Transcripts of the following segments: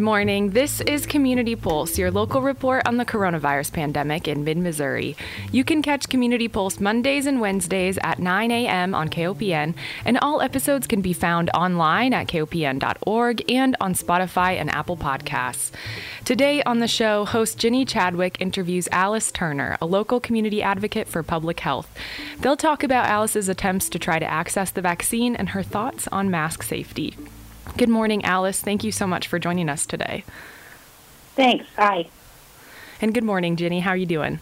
morning. This is Community Pulse, your local report on the coronavirus pandemic in mid Missouri. You can catch Community Pulse Mondays and Wednesdays at 9 a.m. on KOPN, and all episodes can be found online at kopn.org and on Spotify and Apple Podcasts. Today on the show, host Ginny Chadwick interviews Alice Turner, a local community advocate for public health. They'll talk about Alice's attempts to try to access the vaccine and her thoughts on mask safety. Good morning, Alice. Thank you so much for joining us today. Thanks. Hi. And good morning, Ginny. How are you doing?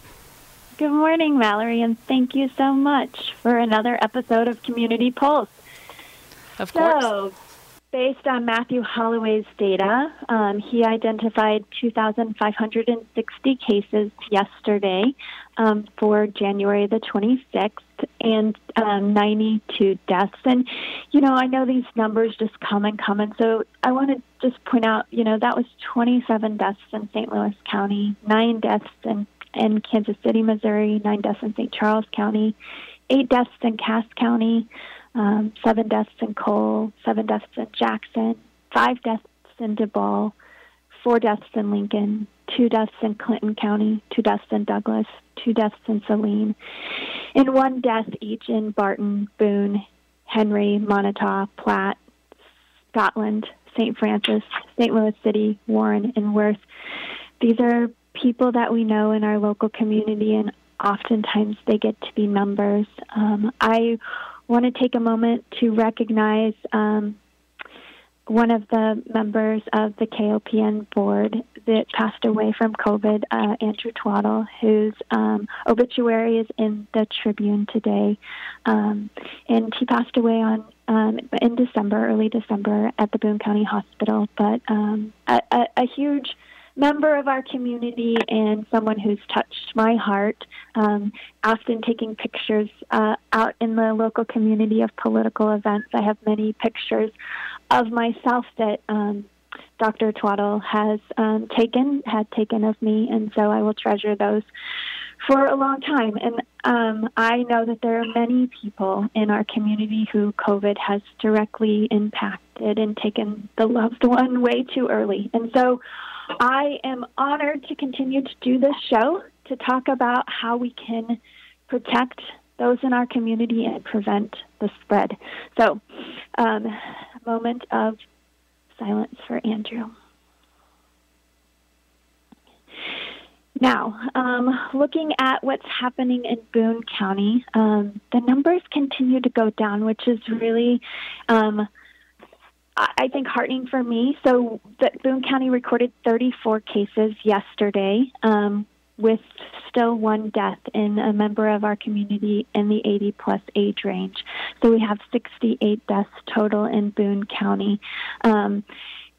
Good morning, Mallory, and thank you so much for another episode of Community Pulse. Of course. So, based on Matthew Holloway's data, um, he identified 2,560 cases yesterday um, for January the 26th and um, 92 deaths. And, you know, I know these numbers just come and come. And so I want to just point out, you know, that was 27 deaths in St. Louis County, nine deaths in, in Kansas City, Missouri, nine deaths in St. Charles County, eight deaths in Cass County, um, seven deaths in Cole, seven deaths in Jackson, five deaths in DeKalb, four deaths in Lincoln, two deaths in Clinton County, two deaths in Douglas, two deaths in Saline, and one death each in Barton, Boone, Henry, Moniteau, Platte, Scotland, St. Francois, St. Louis City, Warren, and Worth. These are people that we know in our local community, and oftentimes they get to be numbers. Um, I want to take a moment to recognize um, one of the members of the KOPN board that passed away from COVID, uh, Andrew Twaddle, whose um, obituary is in the Tribune today. Um, and he passed away on um, in December, early December, at the Boone County Hospital. But um, a, a, a huge member of our community and someone who's touched my heart. Um, often taking pictures uh, out in the local community of political events. I have many pictures of myself that um, Dr. Twaddle has um, taken, had taken of me, and so I will treasure those for a long time. And um, I know that there are many people in our community who COVID has directly impacted and taken the loved one way too early. And so I am honored to continue to do this show to talk about how we can protect those in our community and prevent the spread. So, um, moment of silence for Andrew. Now, um, looking at what's happening in Boone County, um, the numbers continue to go down, which is really, um, I think, heartening for me. So, Boone County recorded 34 cases yesterday, um, with still one death in a member of our community in the 80 plus age range. So we have 68 deaths total in Boone County. Um,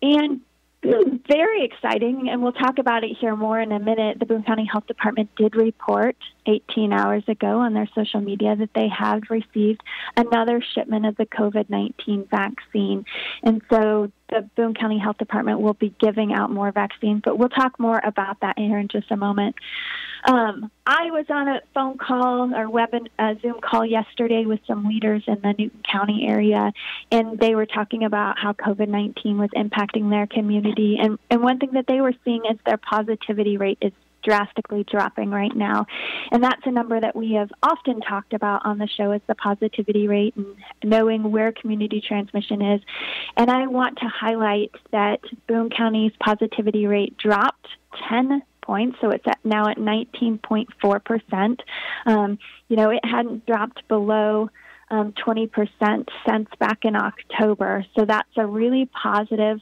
and very exciting, and we'll talk about it here more in a minute. The Boone County Health Department did report 18 hours ago on their social media that they have received another shipment of the COVID 19 vaccine. And so the Boone County Health Department will be giving out more vaccines, but we'll talk more about that here in just a moment. Um, I was on a phone call or web Zoom call yesterday with some leaders in the Newton County area, and they were talking about how COVID 19 was impacting their community. And, and one thing that they were seeing is their positivity rate is drastically dropping right now. And that's a number that we have often talked about on the show is the positivity rate and knowing where community transmission is. And I want to highlight that Boone County's positivity rate dropped 10 points, so it's at, now at 19.4%. Um, you know, it hadn't dropped below um, 20% since back in October. So that's a really positive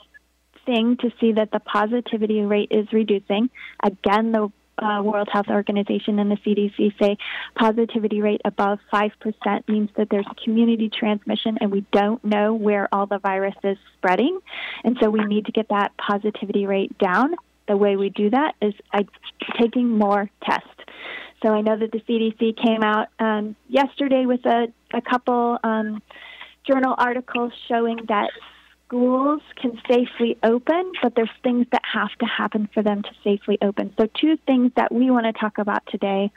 thing to see that the positivity rate is reducing. Again, the uh, World Health Organization and the CDC say positivity rate above 5% means that there's community transmission and we don't know where all the virus is spreading. And so we need to get that positivity rate down. The way we do that is uh, taking more tests. So I know that the CDC came out um, yesterday with a, a couple um, journal articles showing that schools can safely open, but there's things that have to happen for them to safely open. So, two things that we want to talk about today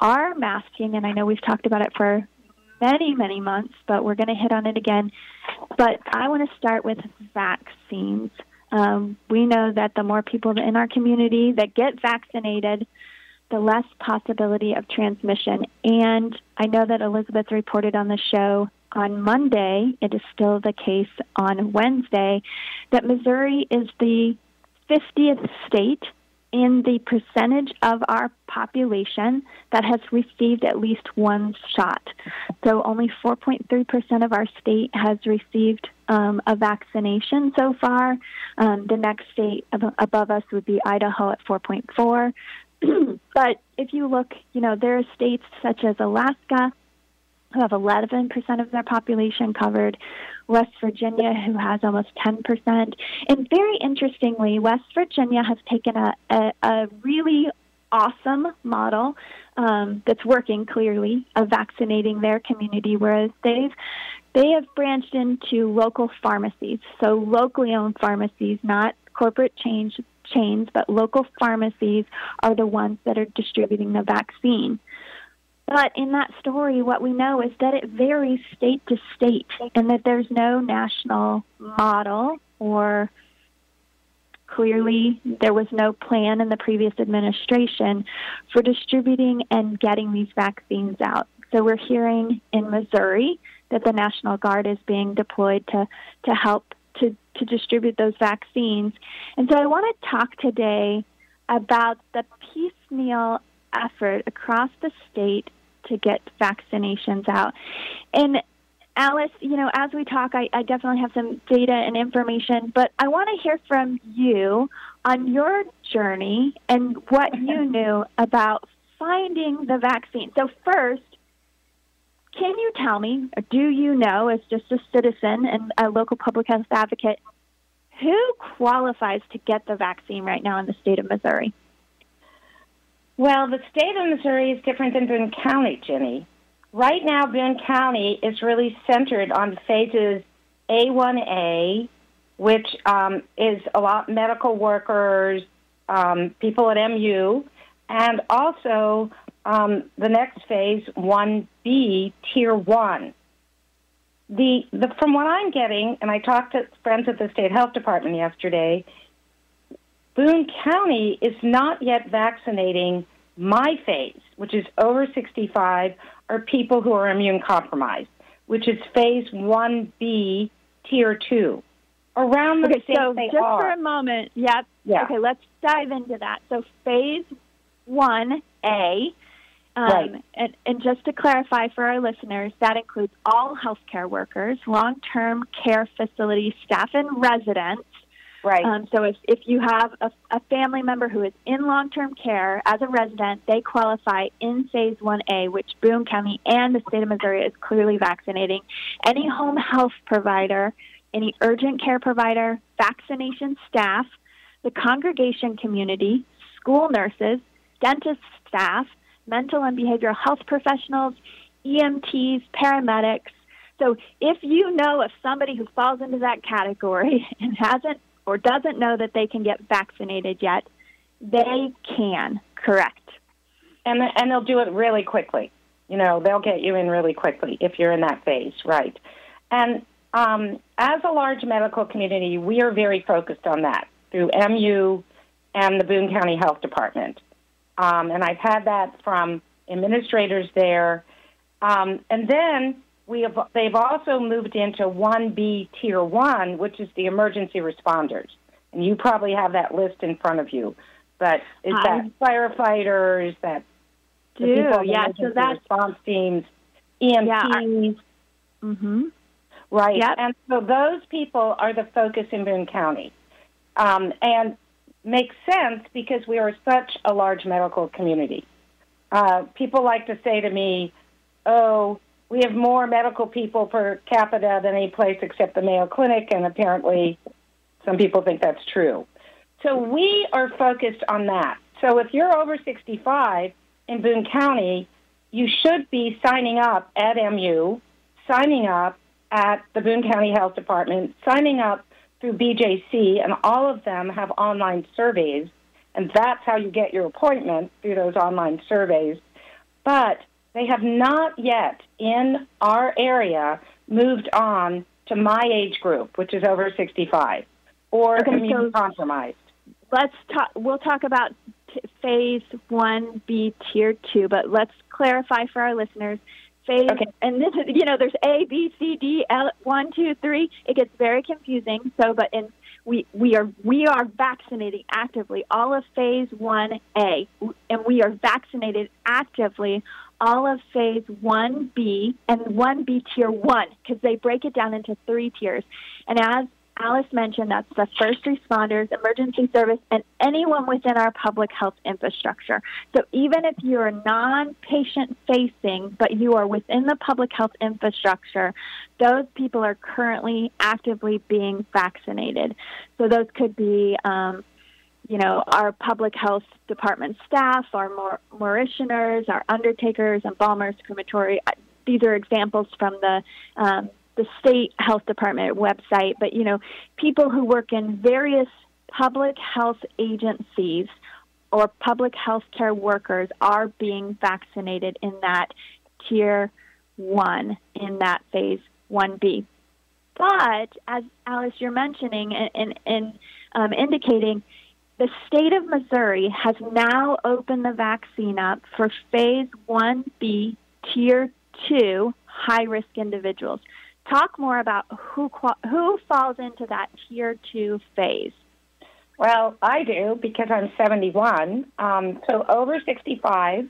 are masking, and I know we've talked about it for many, many months, but we're going to hit on it again. But I want to start with vaccines. Um, we know that the more people in our community that get vaccinated, the less possibility of transmission. And I know that Elizabeth reported on the show on Monday, it is still the case on Wednesday, that Missouri is the 50th state in the percentage of our population that has received at least one shot. So only 4.3% of our state has received um, a vaccination so far. Um, the next state above us would be Idaho at 4.4. but if you look, you know, there are states such as Alaska who have 11% of their population covered, West Virginia, who has almost 10%. And very interestingly, West Virginia has taken a, a, a really awesome model um, that's working clearly of vaccinating their community, whereas they've they have branched into local pharmacies, so locally owned pharmacies, not corporate chains, chains, but local pharmacies are the ones that are distributing the vaccine. But in that story, what we know is that it varies state to state and that there's no national model or clearly there was no plan in the previous administration for distributing and getting these vaccines out. So we're hearing in Missouri that the National Guard is being deployed to, to help to, to distribute those vaccines. And so I want to talk today about the piecemeal effort across the state to get vaccinations out. And Alice, you know, as we talk, I, I definitely have some data and information, but I want to hear from you on your journey and what you knew about finding the vaccine. So, first, can you tell me, or do you know, as just a citizen and a local public health advocate, who qualifies to get the vaccine right now in the state of Missouri? Well, the state of Missouri is different than Boone County, Ginny. Right now, Boone County is really centered on phases A1A, which um, is a lot medical workers, um, people at MU, and also um, the next phase, 1B, Tier 1. The, the, from what I'm getting, and I talked to friends at the state health department yesterday, Boone County is not yet vaccinating my phase, which is over 65, or people who are immune compromised, which is phase 1B, tier 2. Around the okay, state so they just are. for a moment, yeah, yeah. Okay, let's dive into that. So phase 1A, um, right. and, and just to clarify for our listeners, that includes all healthcare workers, long term care facility staff, and residents. Right. Um, so if, if you have a, a family member who is in long term care as a resident, they qualify in phase 1A, which Boone County and the state of Missouri is clearly vaccinating. Any home health provider, any urgent care provider, vaccination staff, the congregation community, school nurses, dentist staff, mental and behavioral health professionals, EMTs, paramedics. So if you know of somebody who falls into that category and hasn't or doesn't know that they can get vaccinated yet, they can, correct. And, and they'll do it really quickly. You know, they'll get you in really quickly if you're in that phase, right? And um, as a large medical community, we are very focused on that through MU and the Boone County Health Department. Um, and I've had that from administrators there. Um, and then we have, they've also moved into 1B Tier 1, which is the emergency responders. And you probably have that list in front of you. But is I that firefighters, that do, the people in yeah, so that's- response teams, EMTs, Yeah, Mm-hmm. right? Yep. And so those people are the focus in Boone County. Um, and makes sense because we are such a large medical community. Uh, people like to say to me, oh, we have more medical people per capita than any place except the Mayo Clinic, and apparently some people think that's true. So we are focused on that. So if you're over 65 in Boone County, you should be signing up at MU, signing up at the Boone County Health Department, signing up through BJC, and all of them have online surveys, and that's how you get your appointment through those online surveys. But they have not yet in our area moved on to my age group, which is over 65. or okay, immune so? Let's talk. We'll talk about t- phase one B tier two, but let's clarify for our listeners. Phase okay. and this is you know there's A B C D L one two three. It gets very confusing. So, but in we we are we are vaccinating actively all of phase one A, and we are vaccinated actively all of phase 1B and 1B tier 1 because they break it down into three tiers. And as Alice mentioned, that's the first responders, emergency service, and anyone within our public health infrastructure. So even if you're non patient facing, but you are within the public health infrastructure, those people are currently actively being vaccinated. So those could be um, you know, our public health department staff, our mor- morticians, our undertakers, embalmers, crematory. These are examples from the um, the state health department website. But you know, people who work in various public health agencies or public health care workers are being vaccinated in that tier one in that phase 1B. But as Alice, you're mentioning and, and, and um, indicating, the state of Missouri has now opened the vaccine up for phase 1B, tier 2, high risk individuals. Talk more about who, who falls into that tier 2 phase. Well, I do because I'm 71. Um, so over 65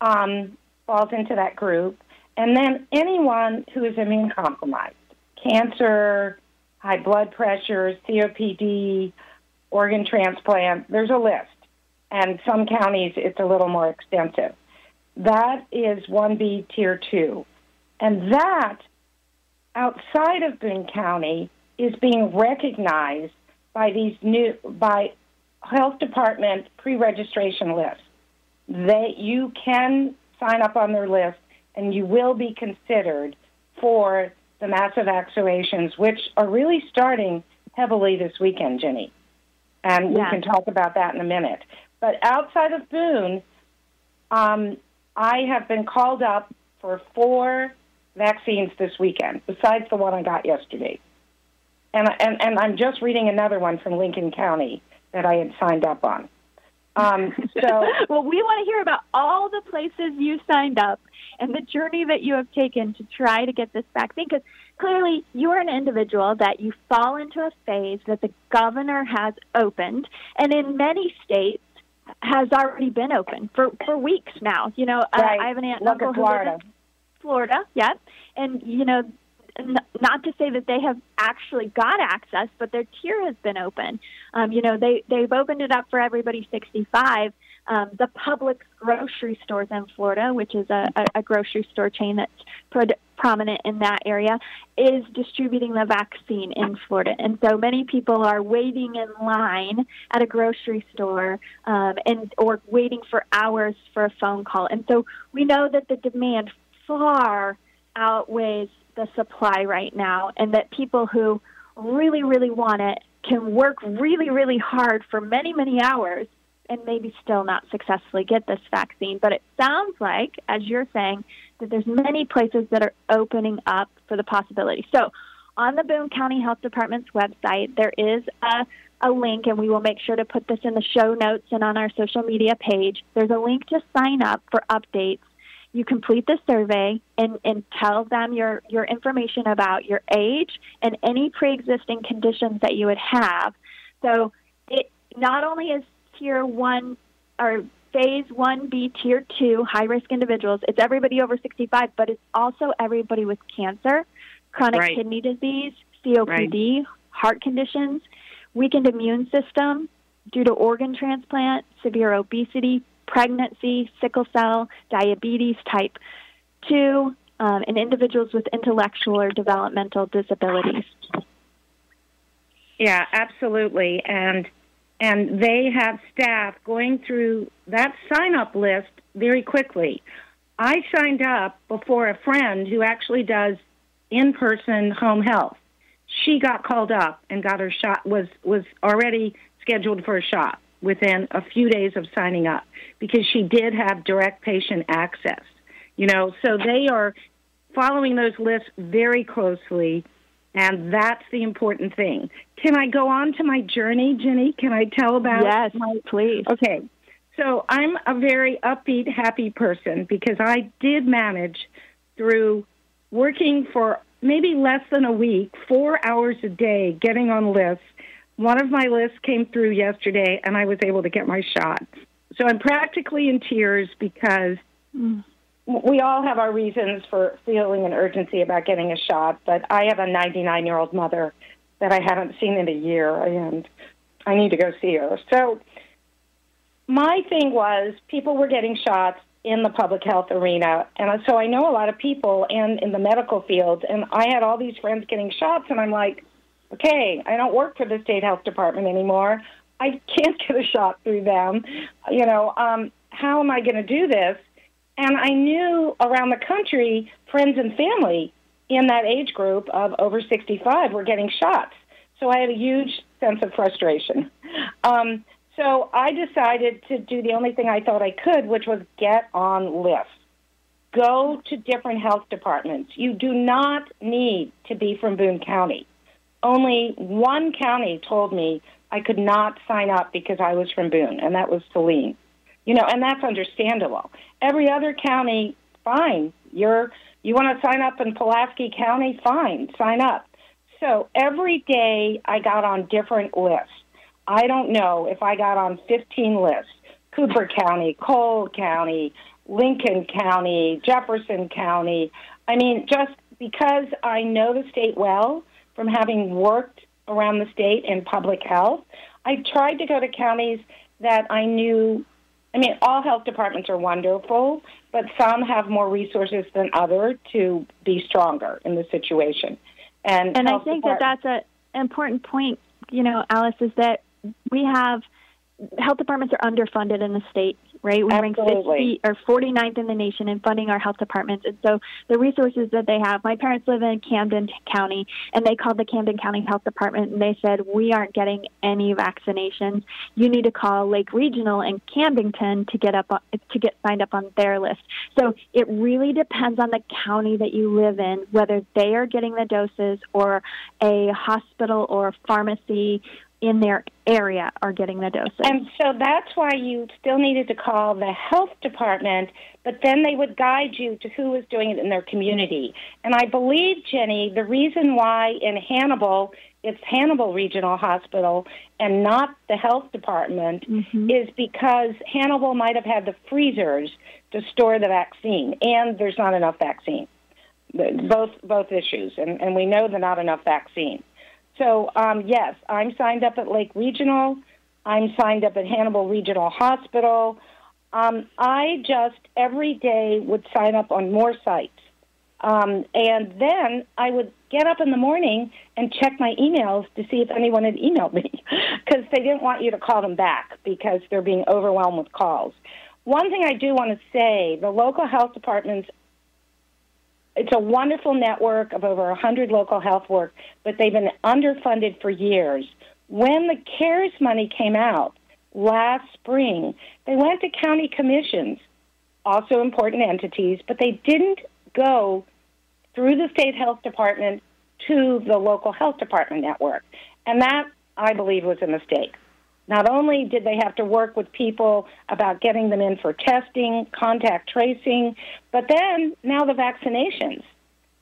um, falls into that group. And then anyone who is immune compromised, cancer, high blood pressure, COPD, organ transplant, there's a list. And some counties, it's a little more extensive. That is 1B Tier 2. And that, outside of Boone County, is being recognized by these new, by health department pre-registration lists. They, you can sign up on their list and you will be considered for the massive vaccinations, which are really starting heavily this weekend, Ginny and we can talk about that in a minute. But outside of Boone, um, I have been called up for four vaccines this weekend, besides the one I got yesterday. And, and, and I'm just reading another one from Lincoln County that I had signed up on. Um, so, well, we want to hear about all the places you signed up and the journey that you have taken to try to get this vaccine. Because clearly, you are an individual that you fall into a phase that the governor has opened, and in many states has already been open for for weeks now. You know, right. I, I have an aunt and uncle who live in Florida. Yeah, and you know not to say that they have actually got access, but their tier has been open. Um, you know, they they've opened it up for everybody 65. Um, the Publix grocery stores in Florida, which is a, a, grocery store chain that's pro- prominent in that area, is distributing the vaccine in Florida, and so many people are waiting in line at a grocery store um, and or waiting for hours for a phone call. And so we know that the demand far outweighs the supply right now, and that people who really, really want it can work really, really hard for many, many hours and maybe still not successfully get this vaccine. But it sounds like, as you're saying, that there's many places that are opening up for the possibility. So on the Boone County Health Department's website, there is a, a link, and we will make sure to put this in the show notes and on our social media page. There's a link to sign up for updates you complete the survey and, and tell them your, your information about your age and any pre-existing conditions that you would have. So it not only is tier one or phase 1B, tier 2, high risk individuals, it's everybody over 65, but it's also everybody with cancer, chronic right. kidney disease, COPD, right. heart conditions, weakened immune system due to organ transplant, severe obesity, pregnancy, sickle cell, diabetes type 2, um, and individuals with intellectual or developmental disabilities. Yeah, absolutely. And and they have staff going through that sign up list very quickly. I signed up before a friend who actually does in person home health. She got called up and got her shot was was already scheduled for a shot within a few days of signing up because she did have direct patient access. You know, so they are following those lists very closely. And that's the important thing. Can I go on to my journey, Ginny? Can I tell about Yes, my please. Okay. So I'm a very upbeat, happy person because I did manage through working for maybe less than a week, four hours a day, getting on lists. One of my lists came through yesterday and I was able to get my shot. So I'm practically in tears because Mm. We all have our reasons for feeling an urgency about getting a shot, but I have a 99 year old mother that I haven't seen in a year and I need to go see her. So my thing was people were getting shots in the public health arena. And so I know a lot of people and in the medical field and I had all these friends getting shots and I'm like, okay, I don't work for the state health department anymore. I can't get a shot through them. You know, um, how am I going to do this? And I knew around the country, friends and family in that age group of over 65 were getting shots. So I had a huge sense of frustration. Um, so I decided to do the only thing I thought I could, which was get on lists. Go to different health departments. You do not need to be from Boone County. Only one county told me I could not sign up because I was from Boone, and that was Saline. You know, and that's understandable. Every other county, fine. You're you want to sign up in Pulaski County, fine, sign up. So every day I got on different lists. I don't know if I got on 15 lists. Cooper County, Cole County, Lincoln County, Jefferson County. I mean, just because I know the state well from having worked around the state in public health, I tried to go to counties that I knew I mean, all health departments are wonderful, but some have more resources than others to be stronger in the situation. And And I think that that's an important point, you know, Alice, is that we have health departments are underfunded in the state, right? We Absolutely. rank 50 or 49th in the nation in funding our health departments. And so the resources that they have, my parents live in Camden County, and they called the Camden County Health Department and they said, We aren't getting any vaccinations. You need to call Lake Regional in Camdenton to get up to get signed up on their list. So it really depends on the county that you live in, whether they are getting the doses or a hospital or pharmacy in their area are getting the doses. And so that's why you still needed to call the health department, but then they would guide you to who was doing it in their community. And I believe, Ginny, the reason why in Hannibal it's Hannibal Regional Hospital and not the health department mm-hmm. is because Hannibal might have had the freezers to store the vaccine, and there's not enough vaccine. Both both issues, and, and we know there's not enough vaccine. So, um, yes, I'm signed up at Lake Regional. I'm signed up at Hannibal Regional Hospital. Um, I just every day would sign up on more sites. Um, and then I would get up in the morning and check my emails to see if anyone had emailed me because they didn't want you to call them back because they're being overwhelmed with calls. One thing I do want to say the local health departments it's a wonderful network of over 100 local health work, but they've been underfunded for years. When the CARES money came out last spring, they went to county commissions, also important entities, but they didn't go through the state health department to the local health department network. And that, I believe, was a mistake. Not only did they have to work with people about getting them in for testing, contact tracing, but then now the vaccinations.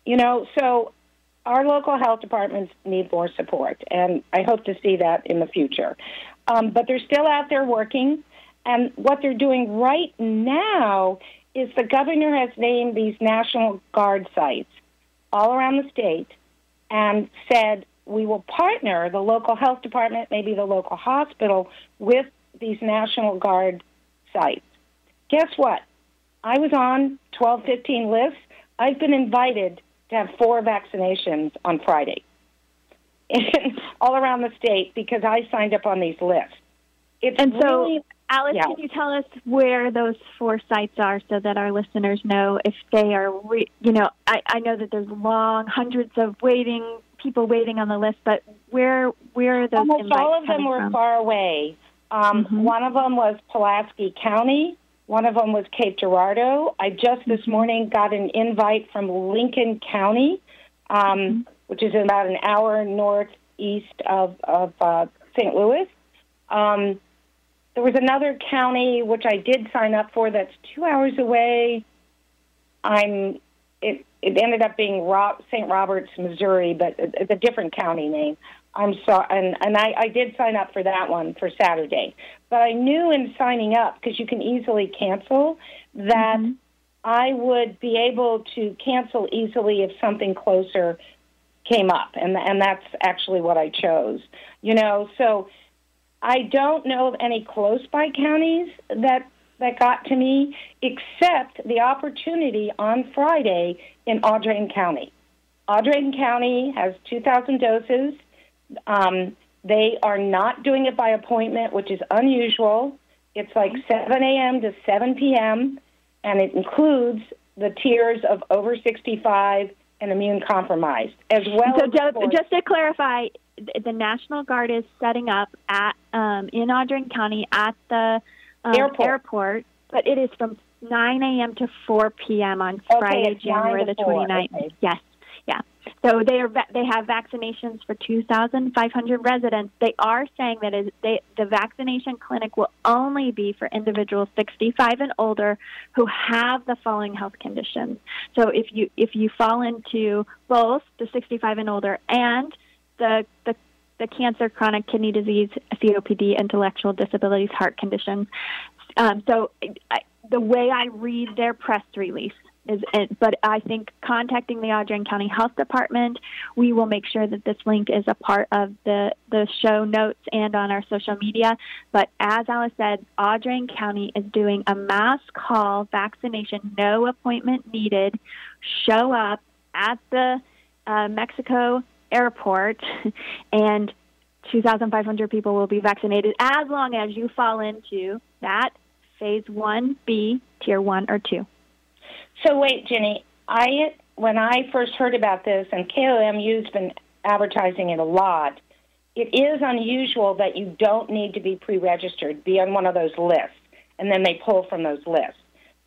You know, so our local health departments need more support, and I hope to see that in the future. Um, but they're still out there working, and what they're doing right now is the governor has named these National Guard sites all around the state and said we will partner the local health department, maybe the local hospital, with these National Guard sites. Guess what? I was on 1215 lists. I've been invited to have four vaccinations on Friday all around the state because I signed up on these lists. It's And so, really, Alice, yeah. can you tell us where those four sites are so that our listeners know if they are, re- you know, I, I know that there's long hundreds of waiting people waiting on the list, but where where are those almost invites all of them were from? far away. Um, Mhm. One of them was Pulaski County. One of them was Cape Girardeau. I just this Mm-hmm. morning got an invite from Lincoln County. Um, which is about an hour northeast of, of uh, St. Louis. Um, there was another county which I did sign up for that's two hours away. I'm it. It ended up being Rob, St. Roberts, Missouri, but it's a different county name. I'm sorry, and and I, I did sign up for that one for Saturday. But I knew in signing up because you can easily cancel that mm-hmm. I would be able to cancel easily if something closer came up, and and that's actually what I chose. You know, so I don't know of any close by counties that that got to me, except the opportunity on Friday in Audrain County. Audrain County has 2,000 doses. Um, they are not doing it by appointment, which is unusual. It's like 7 a.m. to 7 p.m., and it includes the tiers of over 65 and immune compromised, as well. So, just, just to clarify, the National Guard is setting up at um, in Audrain County at the um, airport. airport, but it is from 9 a.m. to 4 p.m. on Friday, okay, January the 29th. Okay. Yes. Yeah. So they are they have vaccinations for 2,500 residents. They are saying that is they, the vaccination clinic will only be for individuals 65 and older who have the following health conditions. So if you if you fall into both the 65 and older and the the the cancer, chronic kidney disease, COPD, intellectual disabilities, heart conditions. Um, so I, the way I read their press release is, it, but I think contacting the Audrain County Health Department, we will make sure that this link is a part of the, the show notes and on our social media. But as Alice said, Audrain County is doing a mass call vaccination, no appointment needed. Show up at the uh, Mexico airport, and 2,500 people will be vaccinated as long as you fall into that phase 1B, tier 1 or 2. So, wait, Ginny, I when I first heard about this, and KOMU's been advertising it a lot, it is unusual that you don't need to be pre registered, be on one of those lists, and then they pull from those lists.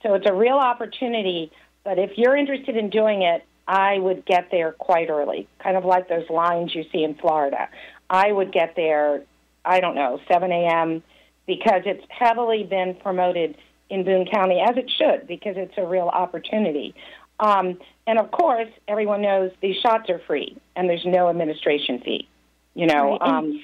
So, it's a real opportunity, but if you're interested in doing it, I would get there quite early, kind of like those lines you see in Florida. I would get there, I don't know, 7 a.m., because it's heavily been promoted in Boone County, as it should, because it's a real opportunity. Um, and of course, everyone knows these shots are free and there's no administration fee. You know, right. um,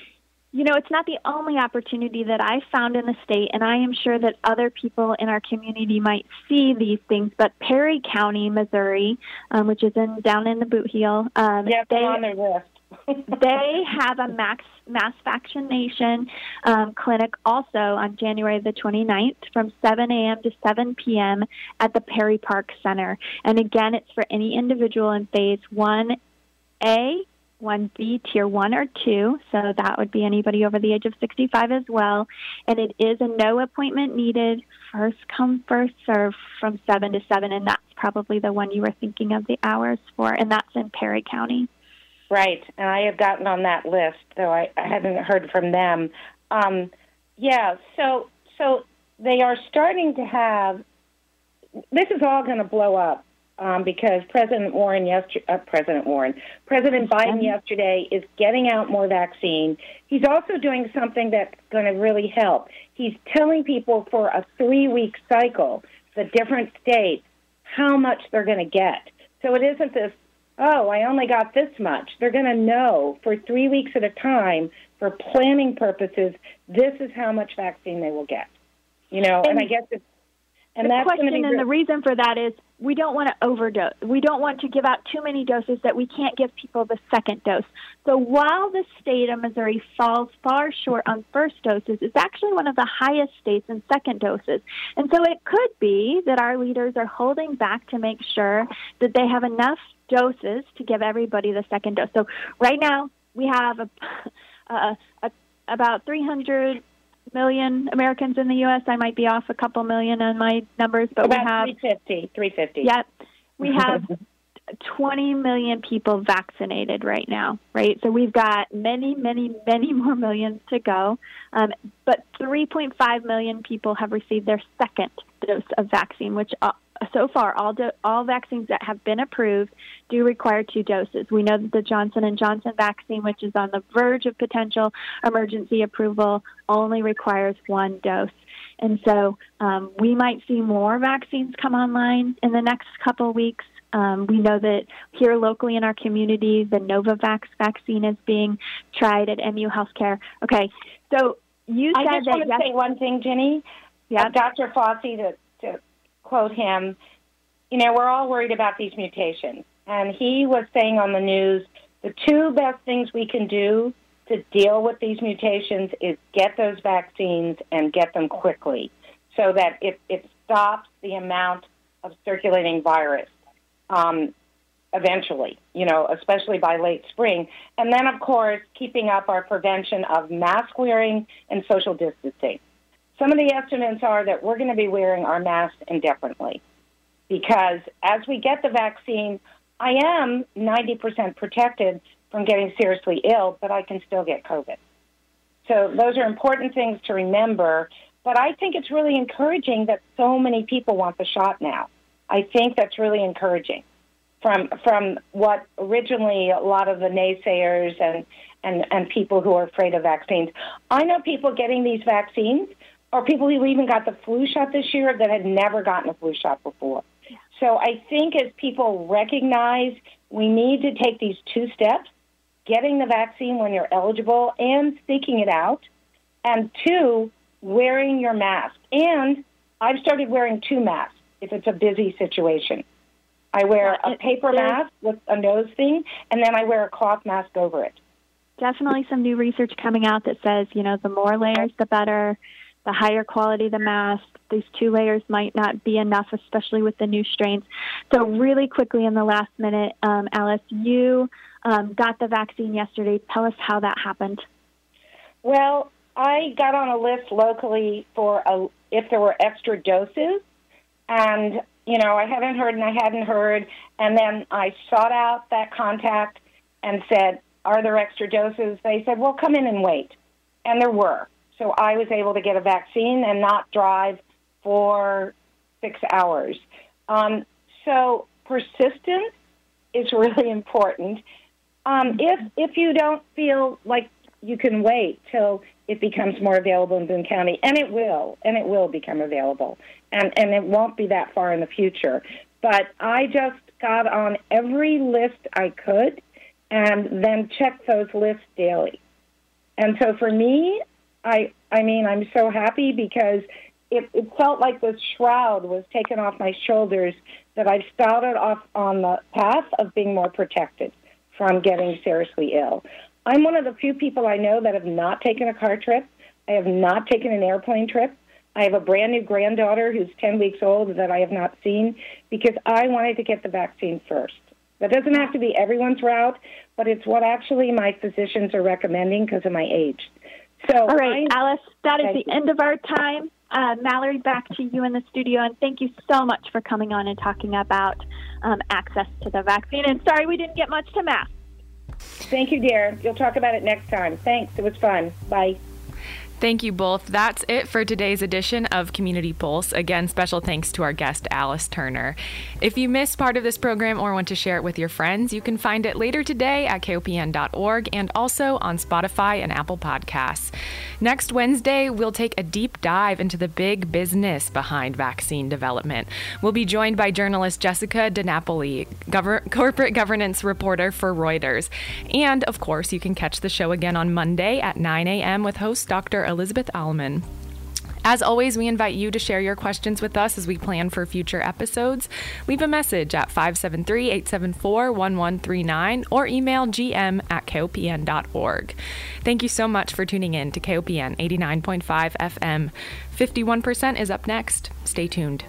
you know, it's not the only opportunity that I found in the state, and I am sure that other people in our community might see these things. But Perry County, Missouri, um, which is in down in the Boot Heel, um, yeah, they on their list. they have a max mass vaccination um, clinic also on January the 29th from 7 a.m. to 7 p.m. at the Perry Park Center. And again, it's for any individual in phase 1A 1B, tier 1 or 2, so that would be anybody over the age of 65 as well. And it is a no appointment needed, first come, first serve from 7 to 7, and that's probably the one you were thinking of the hours for, and that's in Perry County. Right, and I have gotten on that list, though I, I haven't heard from them. Um, yeah, so so they are starting to have. This is all going to blow up um, because President Warren yesterday, uh, President Warren, President Biden yesterday is getting out more vaccine. He's also doing something that's going to really help. He's telling people for a three-week cycle, the different states, how much they're going to get. So it isn't this, oh, I only got this much. They're going to know for three weeks at a time, for planning purposes, this is how much vaccine they will get. You know, and, and I guess it's and the question and the reason for that is we don't want to overdose. We don't want to give out too many doses that we can't give people the second dose. So while the state of Missouri falls far short on first doses, it's actually one of the highest states in second doses. And so it could be that our leaders are holding back to make sure that they have enough doses to give everybody the second dose. So right now we have a, a, a about 300 million Americans in the U.S. I might be off a couple million on my numbers, but About we have 350. 350. Yep, we have 20 million people vaccinated right now, right? So we've got many, many, many more millions to go. Um, but 3.5 million people have received their second dose of vaccine, which uh, so far, all do, all vaccines that have been approved do require two doses. We know that the Johnson and Johnson vaccine, which is on the verge of potential emergency approval, only requires one dose. And so um, we might see more vaccines come online in the next couple of weeks. Um, we know that here locally in our community, the Novavax vaccine is being tried at MU Healthcare. Okay, so you said I just that want to yes- say one thing, Ginny. Yeah. Uh, Dr. Fauci, to, to quote him, you know, we're all worried about these mutations. And he was saying on the news the two best things we can do to deal with these mutations is get those vaccines and get them quickly so that it, it stops the amount of circulating virus um, eventually, you know, especially by late spring. And then, of course, keeping up our prevention of mask wearing and social distancing. Some of the estimates are that we're going to be wearing our masks indefinitely because as we get the vaccine, I am 90% protected from getting seriously ill, but I can still get COVID. So those are important things to remember. But I think it's really encouraging that so many people want the shot now. I think that's really encouraging from from what originally a lot of the naysayers and, and, and people who are afraid of vaccines. I know people getting these vaccines or people who even got the flu shot this year that had never gotten a flu shot before. So I think as people recognize we need to take these two steps, getting the vaccine when you're eligible and seeking it out, and two, wearing your mask. And I've started wearing two masks if it's a busy situation. I wear a paper mask with a nose thing, and then I wear a cloth mask over it. definitely some new research coming out that says, you know, the more layers, the better. The higher quality the mask. These two layers might not be enough, especially with the new strains. So, really quickly in the last minute, um, Alice, you um, got the vaccine yesterday. Tell us how that happened. Well, I got on a list locally for a, if there were extra doses, and you know I hadn't heard and I hadn't heard, and then I sought out that contact and said, "Are there extra doses?" They said, "Well, come in and wait," and there were. So I was able to get a vaccine and not drive for six hours. Um, so persistence is really important. Um, if if you don't feel like you can wait till it becomes more available in Boone County, and it will, and it will become available, and and it won't be that far in the future. But I just got on every list I could, and then checked those lists daily. And so for me, I I mean I'm so happy because it, it felt like this shroud was taken off my shoulders that I've started off on the path of being more protected from getting seriously ill. I'm one of the few people I know that have not taken a car trip. I have not taken an airplane trip. I have a brand new granddaughter who's 10 weeks old that I have not seen because I wanted to get the vaccine first. That doesn't have to be everyone's route, but it's what actually my physicians are recommending because of my age. So, All right, I- Alice, that is the end of our time. Uh, Mallory, back to you in the studio, and thank you so much for coming on and talking about um, access to the vaccine. And sorry we didn't get much to mask. thank you, dear. You'll talk about it next time. Thanks. It was fun. Bye. Thank you both. That's it for today's edition of Community Pulse. Again, special thanks to our guest, Alice Turner. If you missed part of this program or want to share it with your friends, you can find it later today at kopn.org and also on Spotify and Apple Podcasts. Next Wednesday, we'll take a deep dive into the big business behind vaccine development. We'll be joined by journalist Jessica DiNapoli, gover- corporate governance reporter for Reuters. And of course, you can catch the show again on Monday at 9 a.m. with host Dr. Elizabeth Allman. As always, we invite you to share your questions with us as we plan for future episodes. Leave a message at 573 874 1139 or email gm at kopn.org. Thank you so much for tuning in to KOPN 89.5 FM. 51% is up next. Stay tuned.